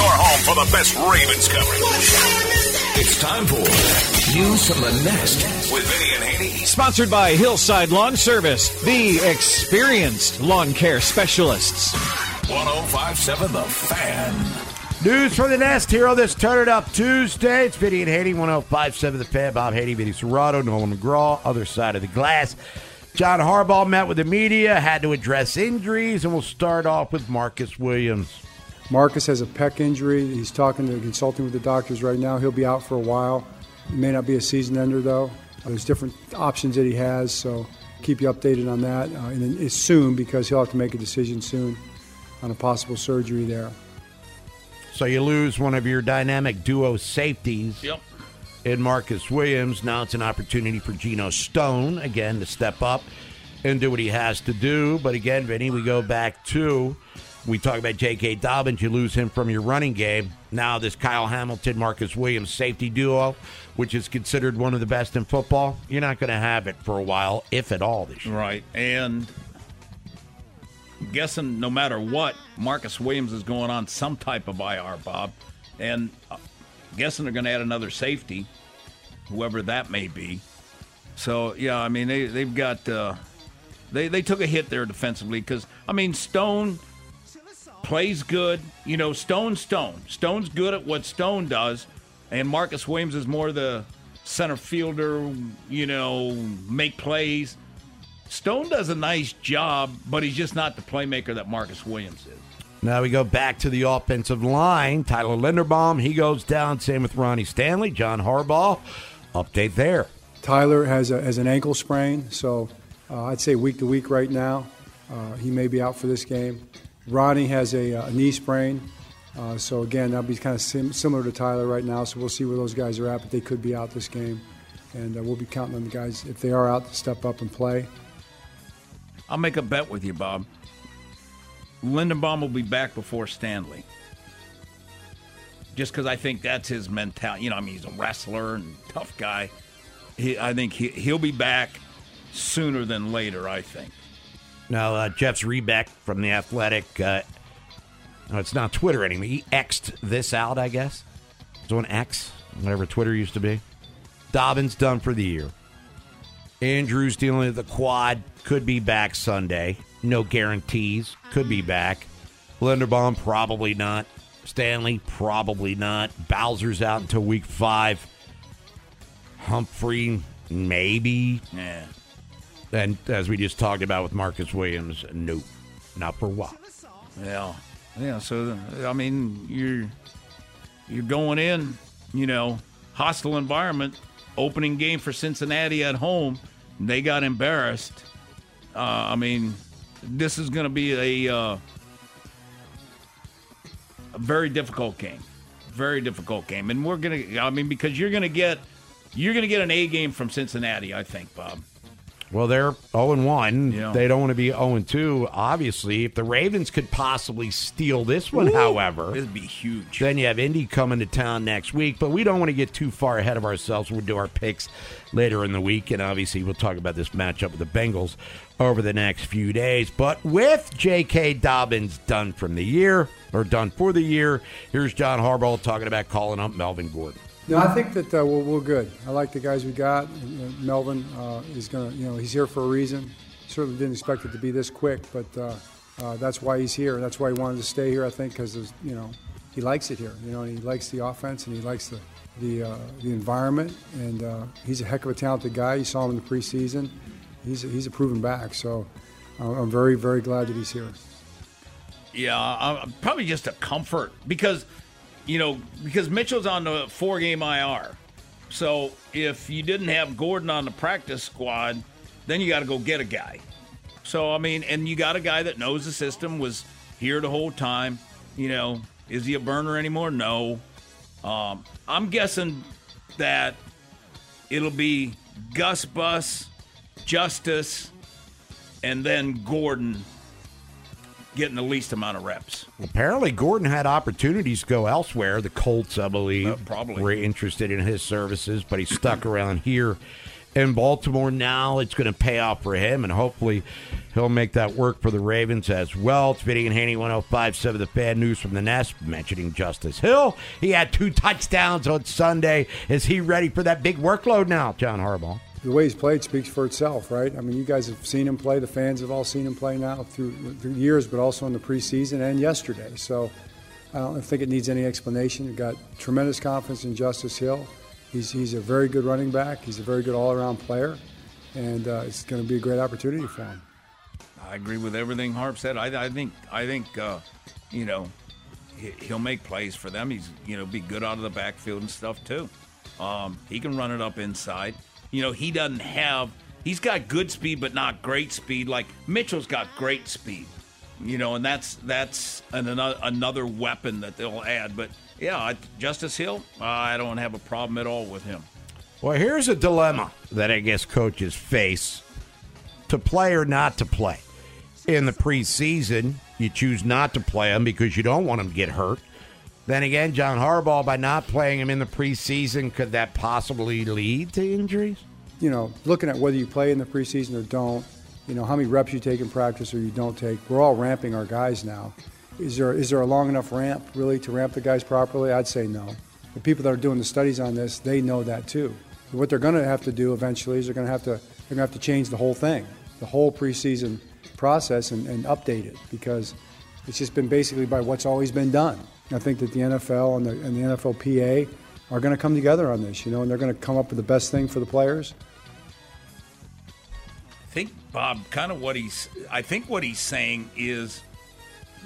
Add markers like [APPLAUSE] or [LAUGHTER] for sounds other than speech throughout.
On your home for the best Ravens coverage. It's time for News from the Nest with Vinny and Haynie. Sponsored by Hillside Lawn Service, the experienced lawn care specialists. 1057 The Fan. News from the Nest here on this Turn It Up Tuesday. It's Vinny and Haynie, 1057 The Fan. Bob Haynie, Vinny Cerrato, Nolan McGraw, other side of the glass. John Harbaugh met with the media, had to address injuries, and we'll start off with Marcus Williams. Marcus has a pec injury. He's talking to consulting with the doctors right now. He'll be out for a while. It may not be a season ender though. There's different options that he has, so keep you updated on that. Uh, and it's soon because he'll have to make a decision soon on a possible surgery there. So you lose one of your dynamic duo safeties. Yep. In Marcus Williams. Now it's an opportunity for Geno Stone again to step up and do what he has to do. But again, Vinny, we go back to we talk about J.K. Dobbins. You lose him from your running game. Now this Kyle Hamilton, Marcus Williams safety duo, which is considered one of the best in football. You're not going to have it for a while, if at all, this year. Right. And guessing no matter what, Marcus Williams is going on some type of IR, Bob. And uh, guessing they're going to add another safety, whoever that may be. So, yeah, I mean, they, they've got. Uh, they, they took a hit there defensively because, I mean, Stone plays good. You know, Stone, Stone. Stone's good at what Stone does, and Marcus Williams is more the center fielder, you know, make plays. Stone does a nice job, but he's just not the playmaker that Marcus Williams is. Now we go back to the offensive line. Tyler Linderbaum, he goes down. Same with Ronnie Stanley, John Harbaugh. Update there. Tyler has, a, has an ankle sprain, so uh, I'd say week to week right now. Uh, he may be out for this game. Ronnie has a, a knee sprain. Uh, so again, that'll be kind of sim- similar to Tyler right now. So we'll see where those guys are at, but they could be out this game, and uh, we'll be counting on the guys if they are out to step up and play. I'll make a bet with you, Bob. Linderbaum will be back before Stanley. Just because I think that's his mentality. You know, I mean, he's a wrestler and tough guy. He, I think he, he'll be back sooner than later. I think. Now, uh, Jeff Zrebiec from The Athletic, uh, no, it's not Twitter anymore. He X'd this out, I guess. It's on X, whatever Twitter used to be. Dobbins done for the year. Andrews dealing with the quad, could be back Sunday. No guarantees, could be back. Linderbaum, probably not. Stanley, probably not. Bowser's out until week five. Humphrey, maybe. Yeah. And as we just talked about with Marcus Williams, nope, not for while. Yeah, yeah. So I mean, you're you're going in, you know, hostile environment. Opening game for Cincinnati at home, they got embarrassed. Uh, I mean, this is going to be a uh, a very difficult game, very difficult game, and we're gonna. I mean, because you're gonna get you're gonna get an A game from Cincinnati, I think, Bob. Well, they're 0 and 1. Yeah. They don't want to be 0 and 2, obviously. If the Ravens could possibly steal this one, however, It'd be huge. then you have Indy coming to town next week. But we don't want to get too far ahead of ourselves. We'll do our picks later in the week. And obviously, we'll talk about this matchup with the Bengals over the next few days. But with J.K. Dobbins done from the year, or done for the year, here's John Harbaugh talking about calling up Melvin Gordon. No, I think that uh, we're, we're good. I like the guys we got. Uh, Melvin uh, is going to, you know, he's here for a reason. Certainly didn't expect it to be this quick, but uh, uh, that's why he's here. That's why he wanted to stay here. I think because you know he likes it here. You know, he likes the offense and he likes the the uh, the environment. And he's a heck of a talented guy. You saw him in the preseason. He's a, he's a proven back. So I'm very very glad that he's here. Yeah, uh, probably just a comfort because, you know, because Mitchell's on the four game IR. So if you didn't have Gordon on the practice squad, then you got to go get a guy. So, I mean, and you got a guy that knows the system, was here the whole time. You know, is he a burner anymore? No. Um, I'm guessing that it'll be Gus Bus, Justice, and then Gordon getting the least amount of reps. Apparently, Gordon had opportunities to go elsewhere. The Colts, I believe, Uh, probably. were interested in his services, but he stuck around here in Baltimore. Now it's going to pay off for him, and hopefully he'll make that work for the Ravens as well. It's Vinny and Haynie 105.7 The Fan News from the Nest, mentioning Justice Hill. He had two touchdowns on Sunday. Is he ready for that big workload now, John Harbaugh? The way he's played speaks for itself, right? I mean, you guys have seen him play. The fans have all seen him play now through, through years, but also in the preseason and yesterday. So I don't think it needs any explanation. You've got tremendous confidence in Justice Hill. He's, he's a very good running back. He's a very good all-around player, and uh, it's going to be a great opportunity for him. I agree with everything Harp said. I, I think I think uh, you know he, he'll make plays for them. He's you know be good out of the backfield and stuff too. Um, he can run it up inside. You know he doesn't have. He's got good speed, but not great speed. Like Mitchell's got great speed. You know, and that's that's an, another, another weapon that they'll add. But yeah, Justice Hill, I don't have a problem at all with him. Well, here's a dilemma that I guess coaches face to play or not to play. In the preseason, you choose not to play him because you don't want him to get hurt. Then again, John Harbaugh, by not playing him in the preseason, could that possibly lead to injuries? you know, looking at whether you play in the preseason or don't, you know, how many reps you take in practice or you don't take. We're all ramping our guys now. Is there is there a long enough ramp really to ramp the guys properly? I'd say no. The people that are doing the studies on this, they know that too. What they're going to have to do eventually is they're going to have to they're going to have to change the whole thing, the whole preseason process, and, and update it because it's just been basically by what's always been done. I think that the NFL and the, and the NFLPA are going to come together on this, you know, and they're going to come up with the best thing for the players. I think Bob, kind of what he's. I think what he's saying is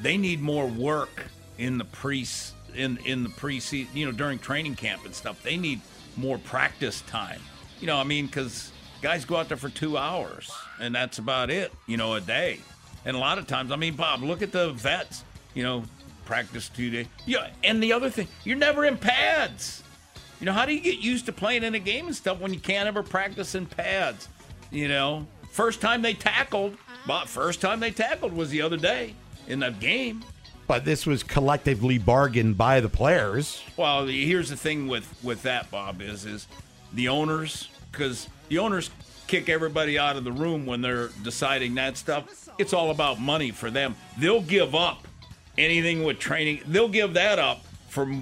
they need more work in the pre in in the preseason. You know, during training camp and stuff. They need more practice time. You know, I mean, because guys go out there for two hours and that's about it. You know, a day. And a lot of times, I mean, Bob, look at the vets. You know, practice two days. Yeah, and the other thing, you're never in pads. You know, how do you get used to playing in a game and stuff when you can't ever practice in pads? You know, first time they tackled, but first time they tackled was the other day in the game. But this was collectively bargained by the players. Well, here's the thing with with that, Bob, is is the owners because the owners kick everybody out of the room when they're deciding that stuff. It's all about money for them. They'll give up anything with training. They'll give that up for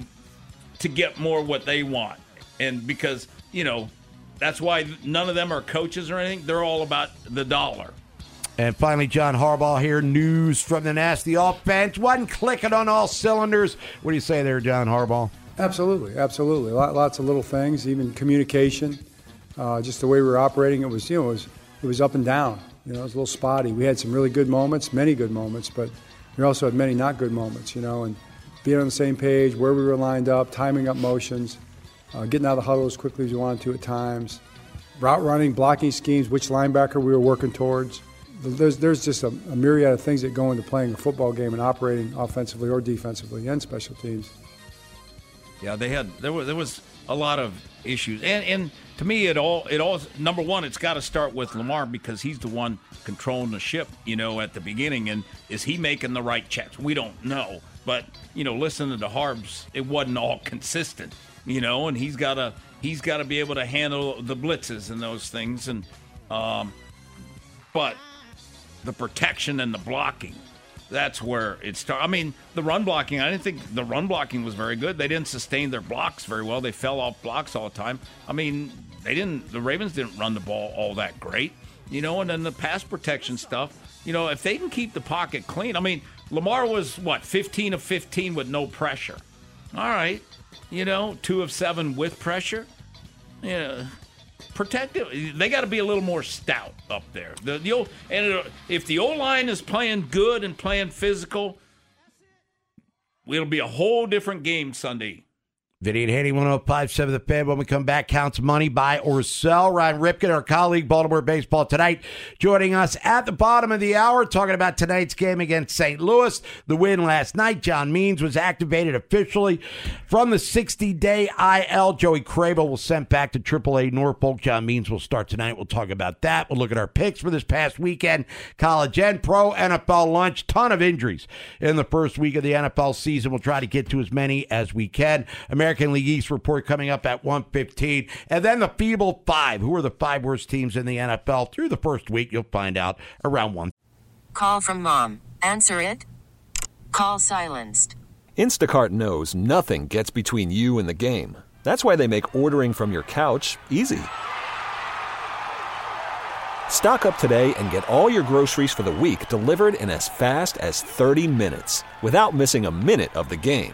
to get more what they want, and because you know that's why none of them are coaches or anything. They're all about the dollar. And finally, John Harbaugh here. News from the nasty offense. Wasn't clicking on all cylinders. What do you say there, John Harbaugh? Absolutely, absolutely. Lots of little things, even communication, uh, just the way we were operating. It was, you know, it was, it was up and down. You know, it was a little spotty. We had some really good moments, many good moments, but we also had many not good moments. You know, and being on the same page, where we were lined up, timing up motions, uh, getting out of the huddle as quickly as we wanted to at times, route running, blocking schemes, which linebacker we were working towards. There's, there's just a, a myriad of things that go into playing a football game and operating offensively or defensively and special teams. Yeah, they had there was there was a lot of issues, and and to me it all it all number one it's got to start with Lamar because he's the one controlling the ship, you know, at the beginning, and is he making the right checks? We don't know, but you know, listening to Harbs, it wasn't all consistent, you know, and he's got to he's got to be able to handle the blitzes and those things, and um, but the protection and the blocking that's where it started. I mean, the run blocking, I didn't think the run blocking was very good. They didn't sustain their blocks very well. They fell off blocks all the time. I mean, they didn't, the Ravens didn't run the ball all that great, you know, and then the pass protection stuff, you know, if they can keep the pocket clean. I mean, Lamar was what, 15 of 15 with no pressure. All right. You know, two of seven with pressure. Yeah protective. They got to be a little more stout up there. The, the old, and if the O line is playing good and playing physical, it'll be a whole different game Sunday. Vinny and Haynie, 1057 The Fan. When we come back, counts money, buy or sell. Ryan Ripken, our colleague, Baltimore Baseball Tonight, joining us at the bottom of the hour, talking about tonight's game against St. Louis. The win last night. John Means was activated officially from the 60 day IL. Joey Krehbiel will sent back to AAA Norfolk. John Means will start tonight. We'll talk about that. We'll look at our picks for this past weekend college and pro NFL lunch. Ton of injuries in the first week of the NFL season. We'll try to get to as many as we can. American American League East report coming up at 115. And then the feeble five. Who are the five worst teams in the NFL through the first week? You'll find out around 1. Call from mom. Answer it. Call silenced. Instacart knows nothing gets between you and the game. That's why they make ordering from your couch easy. Stock up today and get all your groceries for the week delivered in as fast as 30 minutes without missing a minute of the game.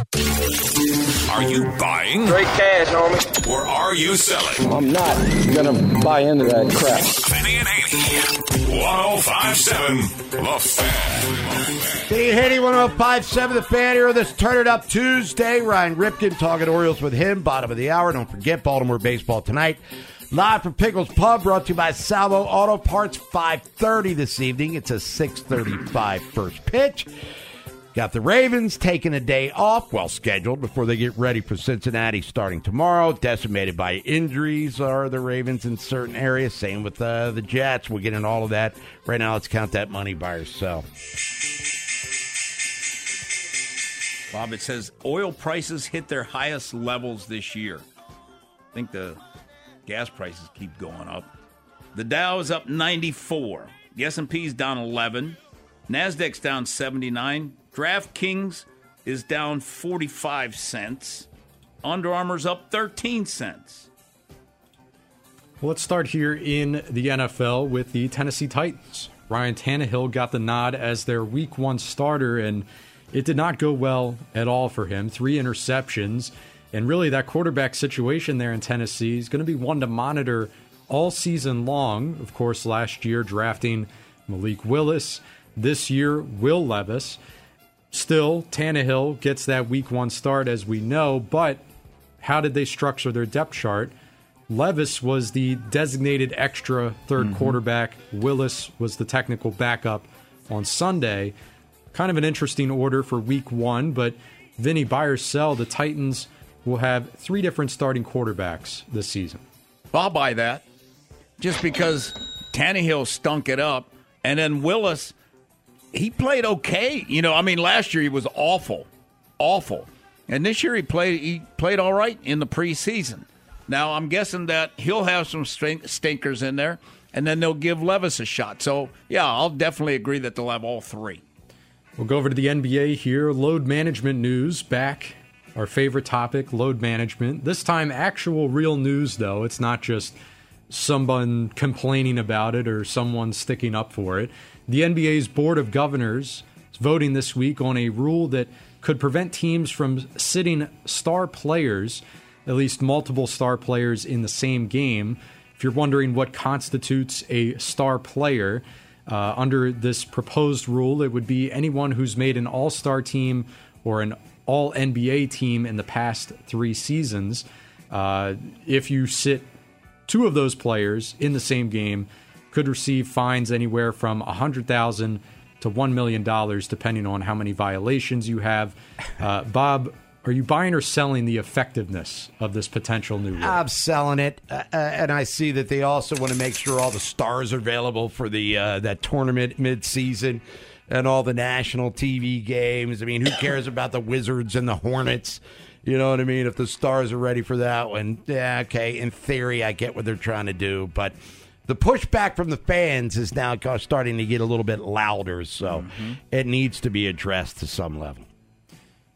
Are you buying? Straight cash, homie. Or are you selling? I'm not gonna buy into that crap. Vinny and Haynie. 1057 The Fan. Vinny and Haynie, 1057 The Fan here. This Turn It Up Tuesday. Ryan Ripken talking Orioles with him. Bottom of the hour. Don't forget Baltimore baseball tonight. Live from Pickles Pub, brought to you by Salvo Auto Parts. 5:30 this evening. It's a 6:35 first pitch. Got the Ravens taking a day off, well scheduled, before they get ready for Cincinnati starting tomorrow. Decimated by injuries are the Ravens in certain areas. Same with uh, the Jets. We'll get into all of that. Right now, let's count that money by yourself. Bob, it says oil prices hit their highest levels this year. I think the gas prices keep going up. The Dow is up 94. The S&P's down 11. Nasdaq's down 79. DraftKings is down 45 cents. Under Armour's up 13 cents. Well, let's start here in the NFL with the Tennessee Titans. Ryan Tannehill got the nod as their week one starter, and it did not go well at all for him. Three interceptions. And really, that quarterback situation there in Tennessee is going to be one to monitor all season long. Of course, last year drafting Malik Willis, this year, Will Levis. Still, Tannehill gets that week one start, as we know, but how did they structure their depth chart? Levis was the designated extra 3rd mm-hmm. quarterback. Willis was the technical backup on Sunday. Kind of an interesting order for week one, but Vinny Buyer sell the Titans will have three different starting quarterbacks this season. I'll buy that. Just because Tannehill stunk it up, and then Willis he played okay. You know, I mean, last year he was awful, awful, and this year he played he played all right in the preseason. Now I'm guessing that he'll have some stinkers in there, and then they'll give Levis a shot. So yeah, I'll definitely agree that they'll have all three. We'll go over to the NBA here. Load management news back. Our favorite topic, load management. This time, actual real news, though. It's not just someone complaining about it or someone sticking up for it. The NBA's Board of Governors is voting this week on a rule that could prevent teams from sitting star players, at least multiple star players in the same game. If you're wondering what constitutes a star player, uh, under this proposed rule, it would be anyone who's made an all star team or an all NBA team in the past three seasons. Uh, if you sit two of those players in the same game, could receive fines anywhere from a 100,000 to $1 million, depending on how many violations you have. Uh, Bob, are you buying or selling the effectiveness of this potential new rule? I'm selling it, uh, uh, and I see that they also want to make sure all the stars are available for the uh, that tournament mid-season and all the national TV games. I mean, who [COUGHS] cares about the Wizards and the Hornets? You know what I mean? If the stars are ready for that one, yeah, okay. In theory, I get what they're trying to do, but the pushback from the fans is now starting to get a little bit louder, so mm-hmm. it needs to be addressed to some level.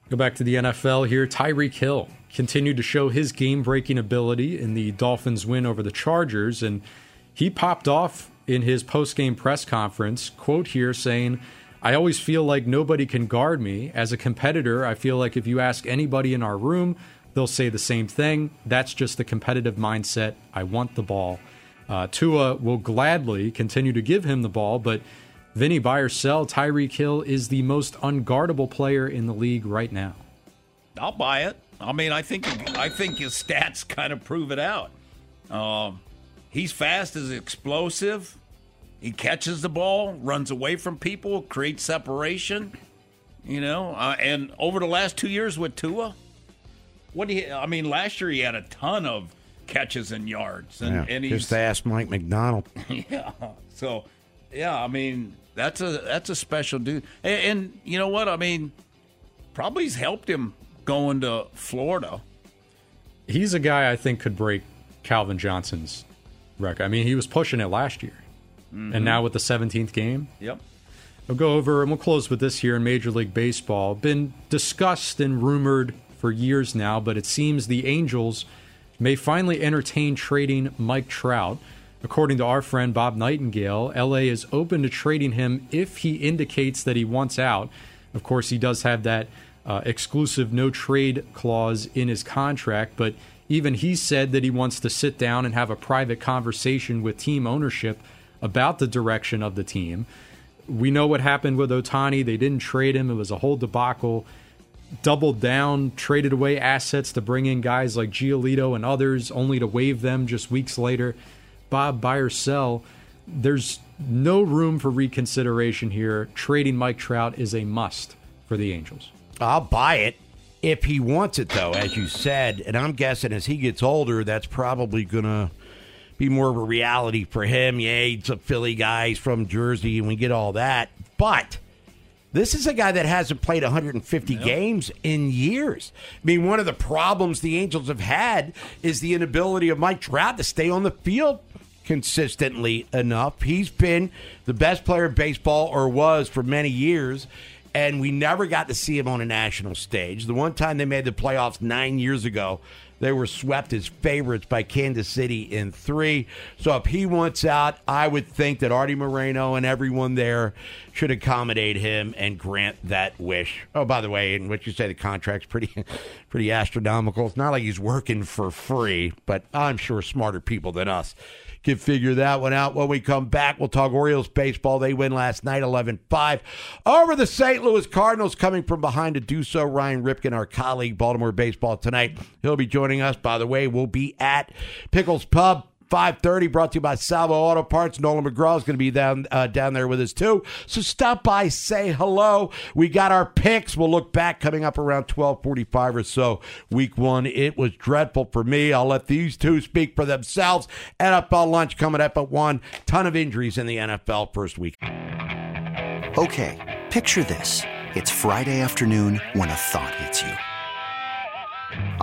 Go back to the NFL here. Tyreek Hill continued to show his game breaking ability in the Dolphins' win over the Chargers, and he popped off in his post game press conference. Quote here saying, I always feel like nobody can guard me. As a competitor, I feel like if you ask anybody in our room, they'll say the same thing. That's just the competitive mindset. I want the ball. Uh, Tua will gladly continue to give him the ball, but Vinny, buy or sell, Tyreek Hill is the most unguardable player in the league right now. I'll buy it. I mean, I think I think his stats kind of prove it out. Um, he's fast, is explosive. He catches the ball, runs away from people, creates separation. You know, uh, and over the last two years with Tua, what do you? I mean, last year he had a ton of catches and yards, and, Yeah, and he's just ask Mike Macdonald. [LAUGHS] yeah. So, yeah, I mean, that's a that's a special dude. And, and you know what? I mean, probably probably's helped him going to Florida. He's a guy I think could break Calvin Johnson's record. I mean, he was pushing it last year. Mhm. And now with the 17th game, Yep. We'll go over and we'll close with this here in Major League Baseball. Been discussed and rumored for years now, but it seems the Angels may finally entertain trading Mike Trout. According to our friend Bob Nightingale, LA is open to trading him if he indicates that he wants out. Of course, he does have that uh, exclusive no trade clause in his contract, but even he said that he wants to sit down and have a private conversation with team ownership about the direction of the team. We know what happened with Ohtani. They didn't trade him, it was a whole debacle. Doubled down, traded away assets to bring in guys like Giolito and others, only to waive them just weeks later. Bob, buy or sell. There's no room for reconsideration here. Trading Mike Trout is a must for the Angels. I'll buy it if he wants it, though, as you said. And I'm guessing as he gets older, that's probably going to be more of a reality for him. Yeah, he's a Philly guy. He's from Jersey, and we get all that. But this is a guy that hasn't played 150 games in years. I mean, one of the problems the Angels have had is the inability of Mike Trout to stay on the field consistently enough. He's been the best player in baseball, or was for many years, and we never got to see him on a national stage. The one time they made the playoffs nine years ago, they were swept as favorites by Kansas City in three. So if he wants out, I would think that Artie Moreno and everyone there should accommodate him and grant that wish. Oh, by the way, and what you say, the contract's pretty, [LAUGHS] pretty astronomical. It's not like he's working for free, but I'm sure smarter people than us can figure that one out. When we come back, we'll talk Orioles baseball. They win last night 11 5 over the St. Louis Cardinals. Coming from behind to do so, Ryan Ripken, our colleague, Baltimore Baseball tonight. He'll be joining us. By the way, we'll be at Pickles Pub. 5.30 brought to you by Salvo Auto Parts. Nolan McGraw is going to be down uh, down there with us too. So stop by, say hello. We got our picks. We'll look back coming up around 1245 or so. Week one, it was dreadful for me. I'll let these two speak for themselves. NFL lunch coming up at 1. Ton of injuries in the NFL first week. Okay, picture this. It's Friday afternoon when a thought hits you.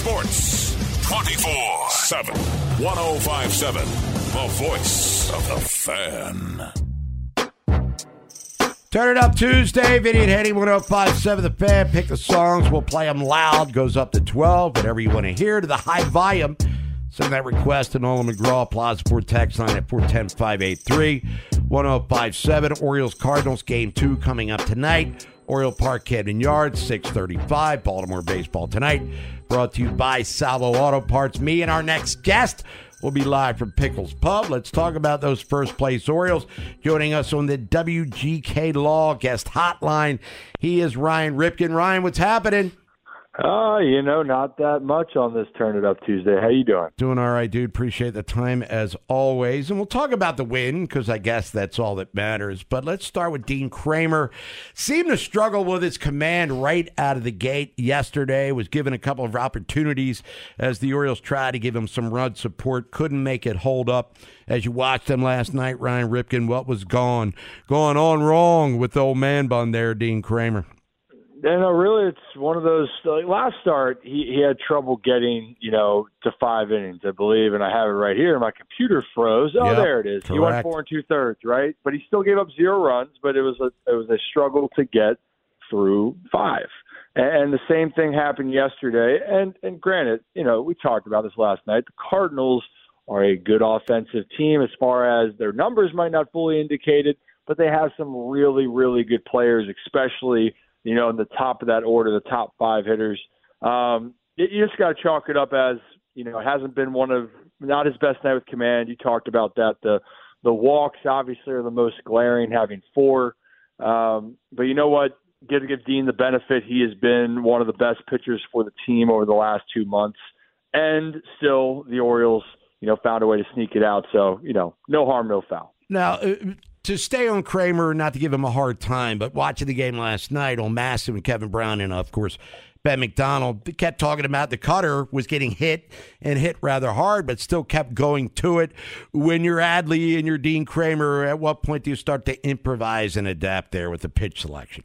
Sports 24 7. 1057. The voice of the fan. Turn it up Tuesday. Vinny and Haynie 1057 The Fan. Pick the songs. We'll play them loud. Goes up to 12. Whatever you want to hear to the high volume. Send that request to Nolan McGraw, Plaza Ford text line at 410 583 1057. Orioles Cardinals game two coming up tonight. Oriole Park Camden Yards, 635. Baltimore baseball tonight. Brought to you by Salvo Auto Parts. Me and our next guest will be live from Pickles Pub. Let's talk about those first place Orioles. Joining us on the WGK Law guest hotline, he is Ryan Ripken. Ryan, what's happening? Uh, you know, not that much on this Turn It Up Tuesday. How you doing? Doing all right, dude. Appreciate the time as always. And we'll talk about the win because I guess that's all that matters. But let's start with Dean Kremer. Seemed to struggle with his command right out of the gate yesterday. Was given a couple of opportunities as the Orioles tried to give him some run support. Couldn't make it hold up. As you watched them last night, Ryan Ripken, what was gone going on wrong with old man bun there, Dean Kremer? Yeah, no, really, it's one of those. Like last start, he he had trouble getting you know to five innings, I believe, and I have it right here. My computer froze. Oh, Yep, there it is. He went four and two thirds, right? But he still gave up zero runs. But it was a it was a struggle to get through five. And, and the same thing happened yesterday. And and granted, you know, we talked about this last night. The Cardinals are a good offensive team as far as their numbers might not fully indicate it, but they have some really really good players, especially you know, in the top of that order, the top five hitters. Um, you just got to chalk it up as, you know, it hasn't been one of, not his best night with command. You talked about that. The, the walks obviously are the most glaring, having four. Um, but you know what? Give, give Dean the benefit. He has been one of the best pitchers for the team over the last two months. And still, the Orioles, you know, found a way to sneak it out. So, you know, no harm, no foul. Now, uh, to stay on Kremer, not to give him a hard time, but watching the game last night on Massive and Kevin Brown, and of course, Ben McDonald kept talking about the cutter was getting hit and hit rather hard, but still kept going to it. When you're Adley and you're Dean Kremer, at what point do you start to improvise and adapt there with the pitch selection?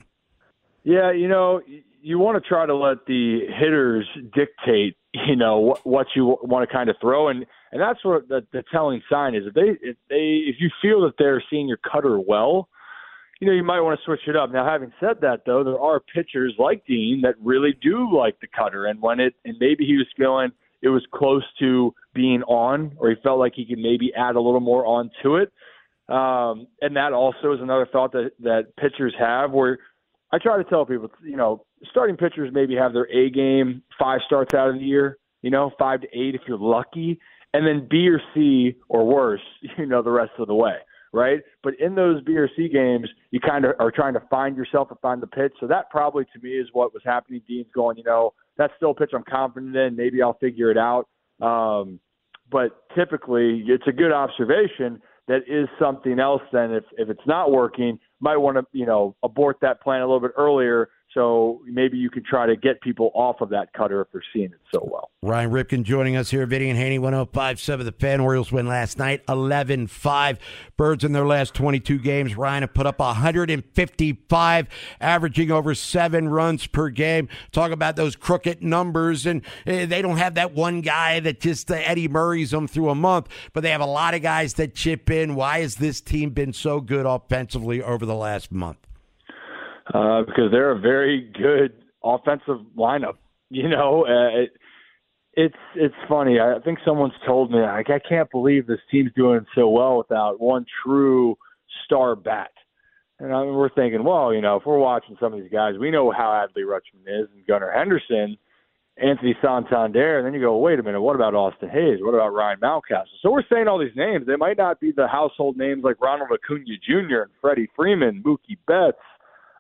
Yeah, you know, you want to try to let the hitters dictate, you know, what, what you want to kind of throw, and and that's what the, the telling sign is. If they if they if you feel that they're seeing your cutter well, you know, you might want to switch it up. Now, having said that, though, there are pitchers like Dean that really do like the cutter, and when it and maybe he was feeling it was close to being on, or he felt like he could maybe add a little more on to it. Um, and that also is another thought that that pitchers have, where I try to tell people, you know, starting pitchers maybe have their A game five starts out of the year, you know, five to eight if you're lucky, and then B or C or worse, [LAUGHS] you know, the rest of the way, right? But in those B or C games, you kind of are trying to find yourself and find the pitch. So that probably to me is what was happening. Dean's going, you know, that's still a pitch I'm confident in. Maybe I'll figure it out. Um, but typically, it's a good observation that is something else. Then, if if it's not working, might want to you know abort that plan a little bit earlier. So maybe you can try to get people off of that cutter if they're seeing it so well. Ryan Ripken joining us here, Vinny and Haynie, 1057. The Fan Orioles win last night, 11 5. Birds in their last 22 games, Ryan have put up 155, averaging over seven runs per game. Talk about those crooked numbers, and eh, they don't have that one guy that just uh, Eddie Murray's them through a month, but they have a lot of guys that chip in. Why has this team been so good offensively over the last month? Uh, because they're a very good offensive lineup. You know, uh, it, it's it's funny. I think someone's told me like I can't believe this team's doing so well without one true star bat. And I mean, we're thinking, well, you know, if we're watching some of these guys, we know how Adley Rutschman is and Gunnar Henderson, Anthony Santander, and then you go, wait a minute, what about Austin Hays? What about Ryan Mountcastle? So we're saying all these names. They might not be the household names like Ronald Acuna Jr. and Freddie Freeman, Mookie Betts,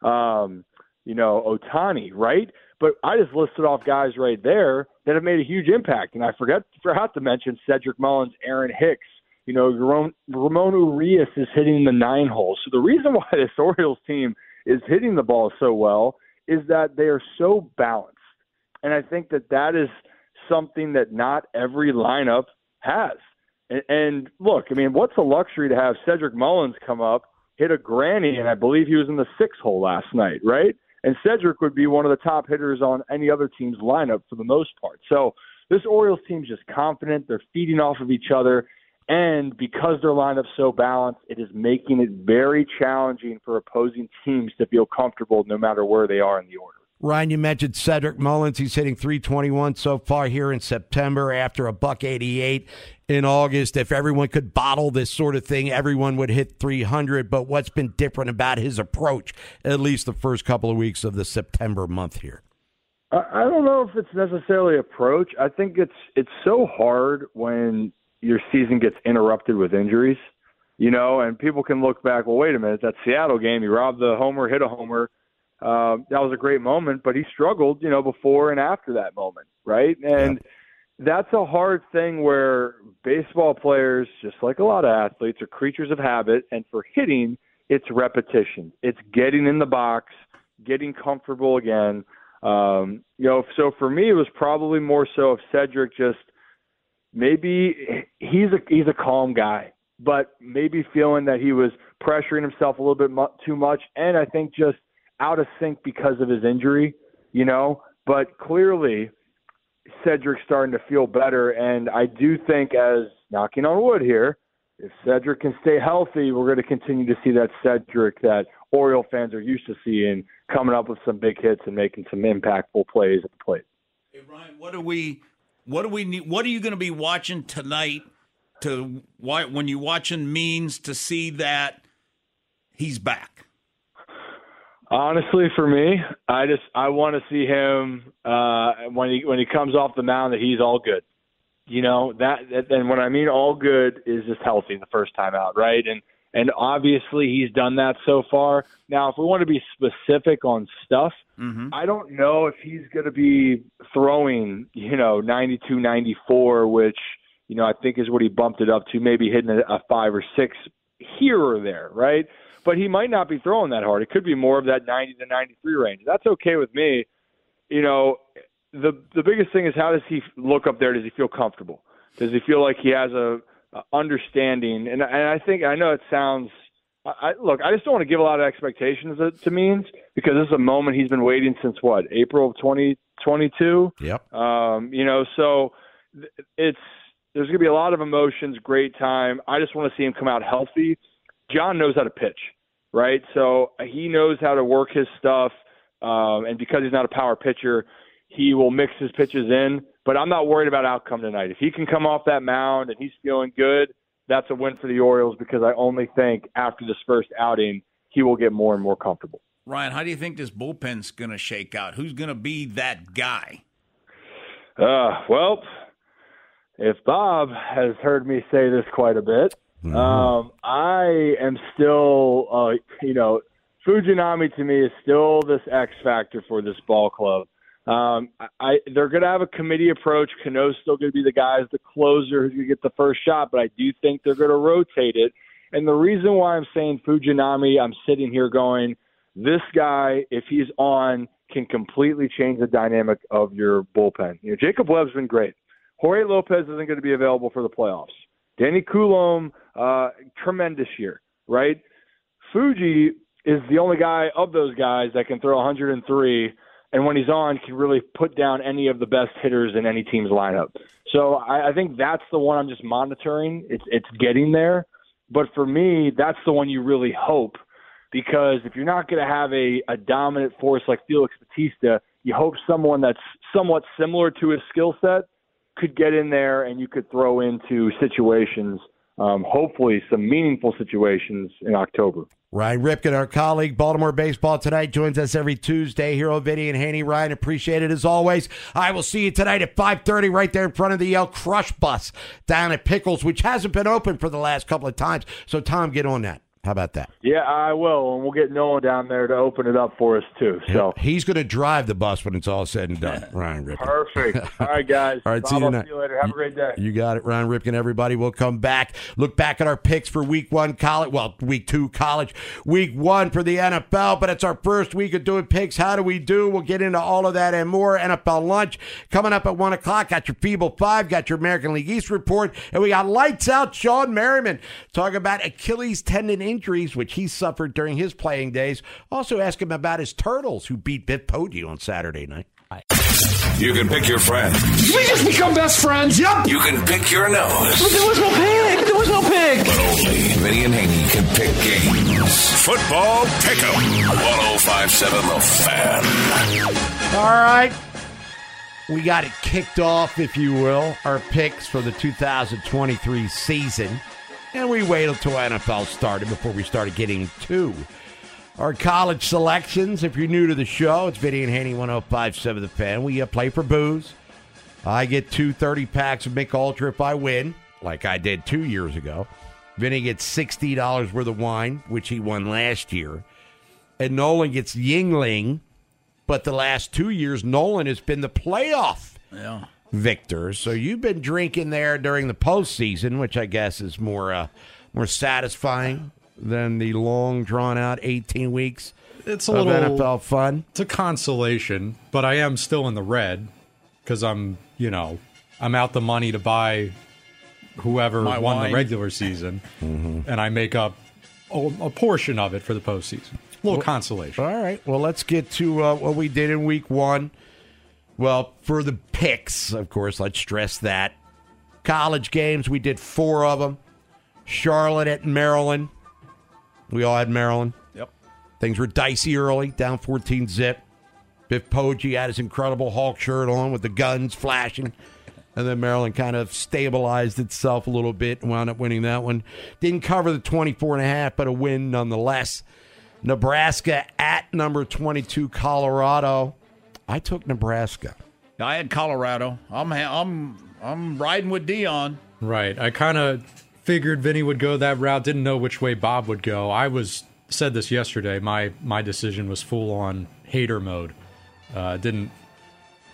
um, you know, Ohtani, right? But I just listed off guys right there that have made a huge impact, and I forgot forgot to mention Cedric Mullins, Aaron Hicks. You know, Ramon, Ramon Urias is hitting the nine hole. So the reason [LAUGHS] why this Orioles team is hitting the ball so well is that they are so balanced, and I think that that is something that not every lineup has. And, and look, I mean, what's a luxury to have Cedric Mullins come up, hit a granny, and I believe he was in the six hole last night, right? And Cedric would be one of the top hitters on any other team's lineup for the most part. So this Orioles team's just confident. They're feeding off of each other. And because their lineup's so balanced, it is making it very challenging for opposing teams to feel comfortable no matter where they are in the order. Ryan, you mentioned Cedric Mullins. He's hitting 321 so far here in September after a buck 88 in August. If everyone could bottle this sort of thing, everyone would hit 300. But what's been different about his approach, at least the first couple of weeks of the September month here? I don't know if it's necessarily approach. I think it's it's so hard when your season gets interrupted with injuries, you know, and people can look back. Well, wait a minute, that Seattle game, he robbed the homer, hit a homer uh, that was a great moment, but he struggled, you know, before and after that moment, right? And yeah. That's a hard thing where baseball players, just like a lot of athletes, are creatures of habit, and for hitting, it's repetition. It's getting in the box, getting comfortable again. Um, you know, so for me, it was probably more so if Cedric just maybe he's a he's a calm guy, but maybe feeling that he was pressuring himself a little bit mu- too much, and I think just out of sync because of his injury, you know. But clearly, Cedric's starting to feel better, and I do think, as knocking on wood here, if Cedric can stay healthy, we're going to continue to see that Cedric that Oriole fans are used to seeing coming up with some big hits and making some impactful plays at the plate. Hey Ryan, what do we, what do we need? What are you going to be watching tonight? To why when you watching means to see that he's back. Honestly, for me, I just I want to see him uh, when he when he comes off the mound that he's all good. You know that, that and what I mean all good is just healthy the first time out, right? And and obviously he's done that so far. Now, if we want to be specific on stuff, mm-hmm. I don't know if he's going to be throwing, you know, 92, 94, which you know I think is what he bumped it up to, maybe hitting a, a five or six here or there, right? But he might not be throwing that hard. It could be more of that 90 to 93 range. That's okay with me. You know, the the biggest thing is how does he look up there? Does he feel comfortable? Does he feel like he has a, a understanding? And and I think I know it sounds. I, look, I just don't want to give a lot of expectations to, to Means because this is a moment he's been waiting since what April of 2022. Yep. Um, you know, so it's there's going to be a lot of emotions, great time. I just want to see him come out healthy. John knows how to pitch right? So he knows how to work his stuff, um, and because he's not a power pitcher, he will mix his pitches in. But I'm not worried about outcome tonight. If he can come off that mound and he's feeling good, that's a win for the Orioles because I only think after this first outing he will get more and more comfortable. Ryan, how do you think this bullpen's going to shake out? Who's going to be that guy? Uh, well, if Bob has heard me say this quite a bit, Mm-hmm. Um, I am still, uh, you know, Fujinami to me is still this X factor for this ball club. Um, I, they're going to have a committee approach. Cano's still going to be the guy as the closer who's going to get the first shot, but I do think they're going to rotate it. And the reason why I'm saying Fujinami, I'm sitting here going, this guy, if he's on, can completely change the dynamic of your bullpen. You know, Jacob Webb's been great. Jorge Lopez isn't going to be available for the playoffs. Danny Coulombe, uh, tremendous year, right? Fuji is the only guy of those guys that can throw 103, and when he's on, can really put down any of the best hitters in any team's lineup. So I, I think that's the one I'm just monitoring. It's it's getting there, but for me, that's the one you really hope because if you're not going to have a, a dominant force like Felix Bautista, you hope someone that's somewhat similar to his skill set could get in there and you could throw into situations, um, hopefully some meaningful situations in October. Ryan Ripken, our colleague, Baltimore Baseball Tonight, joins us every Tuesday here on Vinny and Haynie. Ryan, appreciate it as always. I will see you tonight at 5.30 right there in front of the Yale Crush Bus down at Pickles, which hasn't been open for the last couple of times. So, Tom, get on that. How about that? Yeah, I will, and we'll get Nolan down there to open it up for us too. So He's going to drive the bus when it's all said and done. [LAUGHS] Ryan Ripken. perfect. [LAUGHS] All right, guys. All right, Bob, see you see you later. Have a great day. You got it, Ryan Ripken. Everybody, we'll come back. Look back at our picks for Week One college. Well, Week Two college, Week One for the NFL. But it's our first week of doing picks. How do we do? We'll get into all of that and more. NFL lunch coming up at one o'clock. Got your Feeble Five. Got your American League East report, and we got lights out. Shawne Merriman talking about Achilles tendon injuries, which he suffered during his playing days. Also, ask him about his Turtles, who beat Bit Poggi on Saturday night. You can pick your friend. Did we just become best friends? Yup. You can pick your nose. But there was no pig. There was no pig. But only Vinny and Haynie can pick games. Football Pick'em. 1057 The Fan. All right. We got it kicked off, if you will, our picks for the 2023 season. And we waited until NFL started before we started getting to our college selections. If you're new to the show, it's Vinny and Haynie 1057 The Fan. We uh, play for booze. I get two 30 packs of Mich Ultra if I win, like I did two years ago. Vinny gets $60 worth of wine, which he won last year. And Nolan gets Yuengling, but the last two years, Nolan has been the playoff Yeah. Victor. So you've been drinking there during the postseason, which I guess is more uh, more satisfying than the long, drawn out 18 weeks It's a of little NFL fun. It's a consolation, but I am still in the red because I'm, you know, I'm out the money to buy whoever My won wine. the regular season, and I make up a, a portion of it for the postseason. A little consolation. All right. Well, let's get to uh, what we did in week one. Well, for the picks, of course, let's stress that. College games, we did four of them. Charlotte at Maryland. We all had Maryland. Yep. Things were dicey early, down 14 zip. Biff Poggi had his incredible Hulk shirt on with the guns flashing. And then Maryland kind of stabilized itself a little bit and wound up winning that one. Didn't cover the 24 and a half, but a win nonetheless. Nebraska at number 22, Colorado. I took Nebraska. I had Colorado. I'm I'm I'm riding with Deion. Right. I kind of figured Vinny would go that route. Didn't know which way Bob would go. I was said this yesterday. My my decision was full on hater mode. Uh, didn't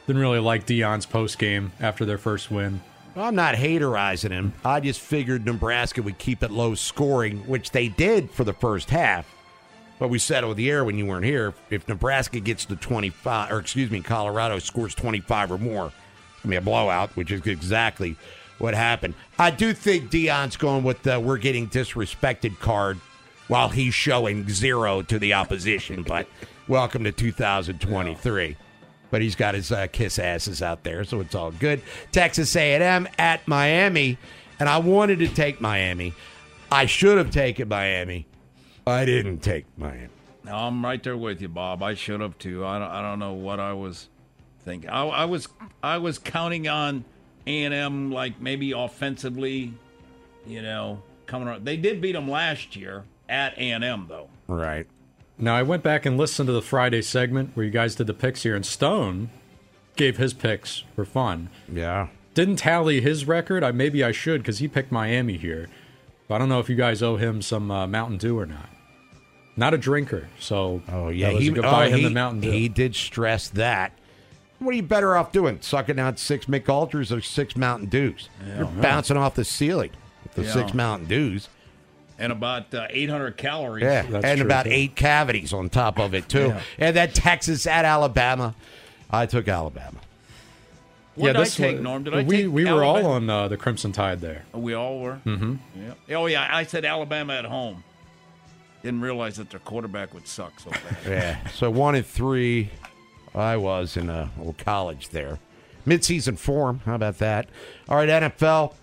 didn't really like Deion's post game after their first win. Well, I'm not haterizing him. I just figured Nebraska would keep it low scoring, which they did for the first half. But we said on the air when you weren't here, if Nebraska gets to 25, or excuse me, Colorado scores 25 or more, I mean, a blowout, which is exactly what happened. I do think Deion's going with the we're getting disrespected card while he's showing zero to the opposition. [LAUGHS] But welcome to 2023. But he's got his uh, kiss asses out there, so it's all good. Texas A&M at Miami, and I wanted to take Miami. I should have taken Miami. I didn't take Miami. No, I'm right there with you, Bob. I should have too. I don't, I don't know what I was thinking. I, I was I was counting on A and M like maybe offensively, you know, coming around. They did beat them last year at A and M though. Right. Now I went back and listened to the Friday segment where you guys did the picks here, and Stone gave his picks for fun. Yeah. Didn't tally his record. I maybe I should because he picked Miami here. But I don't know if you guys owe him some uh, Mountain Dew or not. Not a drinker, so Oh yeah, he a buy oh, him he, the Mountain Dew. he did stress that. What are you better off doing? Sucking out six Mich Ultras or six Mountain Dews? You're bouncing off the ceiling with the Yeah. six Mountain Dews. And about uh, 800 calories. Yeah, and true, about too. eight cavities on top of it too. Yeah. And that Texas at Alabama. I took Alabama. What did I this take, was- Norm? Did I we take we were all on uh, the Crimson Tide there. Oh, We all were. Mm-hmm. Yeah. Oh yeah, I said Alabama at home. Didn't realize that their quarterback would suck so bad. [LAUGHS] Yeah. so one and three, I was in a little college there. Midseason form. How about that? All right, NFL,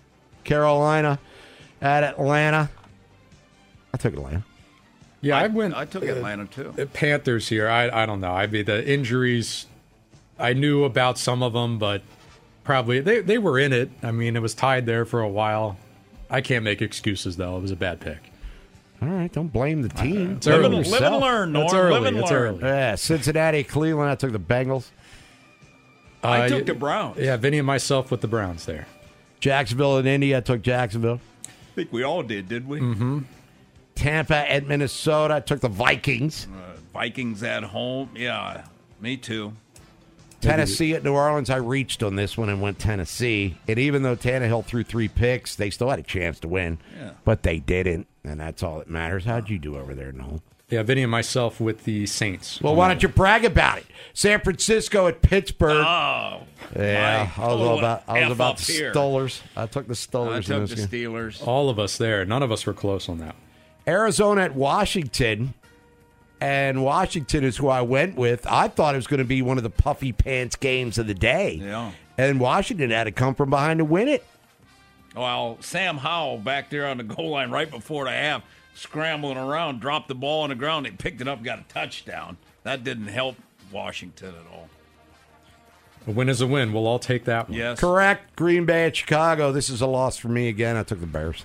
Carolina at Atlanta. I took Atlanta. Yeah, I, went. I took Atlanta too. uh, Panthers here. I I don't know. I mean the injuries. I knew about some of them, but probably they they were in it. I mean, it was tied there for a while. I can't make excuses though. It was a bad pick. All right, don't blame the team. It's Live early. and, live and learn, Norm. It's early. Live and It's learn. early. Yeah, Cincinnati, Cleveland. I took the Bengals. I Uh, took the Browns. Yeah, Vinny and myself with the Browns there. Jacksonville and Indy. I took Jacksonville. I think we all did, did we? Mm-hmm. Tampa at Minnesota. I took the Vikings. Uh, Vikings at home. Yeah, me too. Tennessee at New Orleans. I reached on this one and went Tennessee. And even though Tannehill threw three picks, they still had a chance to win. Yeah. But they didn't, and that's all that matters. How'd you do over there, Noel? Yeah, Vinny and myself with the Saints. Well, why don't you brag about it? San Francisco at Pittsburgh. Oh, yeah, I was all about. I was about the here. Steelers. I took the Steelers. I in took this the game. Steelers. All of us there. None of us were close on that. Arizona at Washington. And Washington is who I went with. I thought it was going to be one of the puffy pants games of the day. Yeah. And Washington had to come from behind to win it. Well, Sam Howell back there on the goal line right before the half, scrambling around, dropped the ball on the ground. They picked it up, got a touchdown. That didn't help Washington at all. A win is a win. We'll all take that one. Yes. Correct. Green Bay at Chicago. This is a loss for me again. I took the Bears.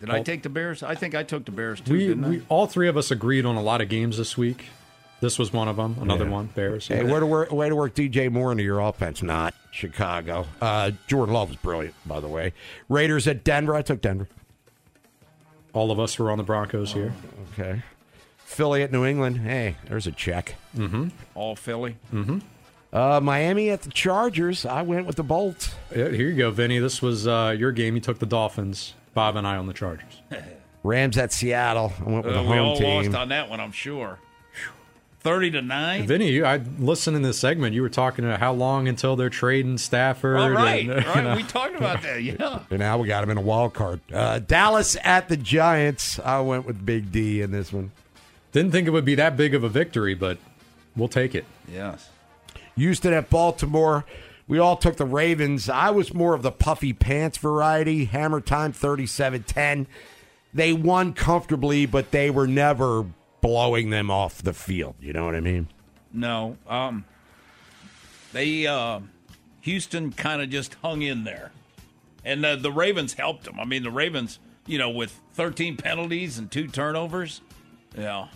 Did I take the Bears? I think I took the Bears too, We, didn't I? we all three of us agreed on a lot of games this week. This was one of them. Another Yeah. one. Bears. Hey, way to work, way to work DJ Moore into your offense. Not Chicago. Uh, Jordan Love was brilliant, by the way. Raiders at Denver. I took Denver. All of us were on the Broncos here. Okay. Philly at New England. Hey, there's a check. Mm-hmm. All Philly. Mm-hmm. Uh, Miami at the Chargers. I went with the Bolts. Yeah, here you go, Vinny. This was uh, your game. You took the Dolphins. Bob and I on the Chargers. [LAUGHS] Rams at Seattle. I went with Uh, the we home all team. lost on that one, I'm sure. Thirty to nine. Vinny, you, I listened in this segment. You were talking about how long until they're trading Stafford. All right, and, [LAUGHS] right. know. We talked about that. [LAUGHS] Yeah. And now we got him in a wild card. Uh, Dallas at the Giants. I went with Big D in this one. Didn't think it would be that big of a victory, but we'll take it. Yes. Houston at Baltimore. We all took the Ravens. I was more of the puffy pants variety. Hammer time 37 10. They won comfortably, but they were never blowing them off the field. You know what I mean? No. Um. They uh, Houston kind of just hung in there, and the, the Ravens helped them. I mean, the Ravens, you know, with 13 penalties and two turnovers. Yeah.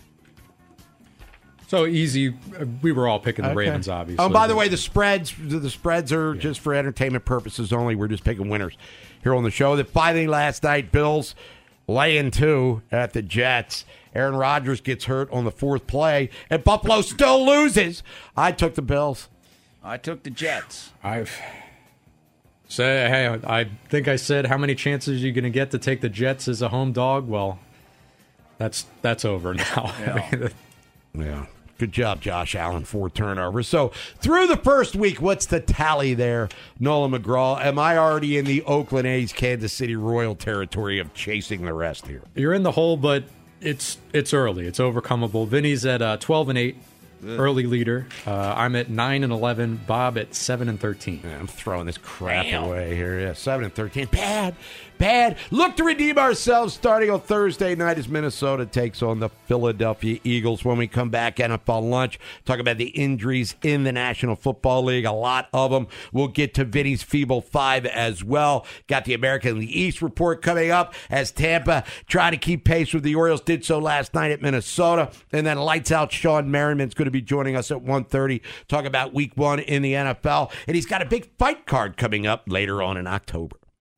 So easy. uh, We were all picking the Okay. Ravens, obviously. Oh, by the way, the spreads the spreads are just for entertainment purposes only. We're just picking winners here on the show. The fighting last night, Bills laying two at the Jets. Aaron Rodgers gets hurt on the fourth play, and Buffalo still loses. I took the Bills. I took the Jets. I've say, hey, I think I said how many chances are you going to get to take the Jets as a home dog? Well, that's that's over [LAUGHS] now. Yeah. [LAUGHS] Good job, Josh Allen, four turnovers. So through the first week, what's the tally there, Nolan McGraw? Am I already in the Oakland A's, Kansas City Royal territory of chasing the rest here? You're in the hole, but it's it's early. It's overcomable. Vinny's at uh, 12 and 8, early leader. Uh, I'm at 9 and 11. Bob at 7 and 13. Yeah, I'm throwing this crap away here. Yeah, seven and thirteen. Bad, bad. Look to redeem ourselves starting on Thursday night as Minnesota takes on the Philadelphia Eagles. When we come back, NFL lunch, talk about the injuries in the National Football League. A lot of them. We'll get to Vinny's feeble five as well. Got the American League East report coming up as Tampa try to keep pace with the Orioles. Did so last night at Minnesota, and then lights out. Shawne Merriman's going to be joining us at 1.30. Talk about Week One in the NFL, and he's got a big fight card coming up later on in October.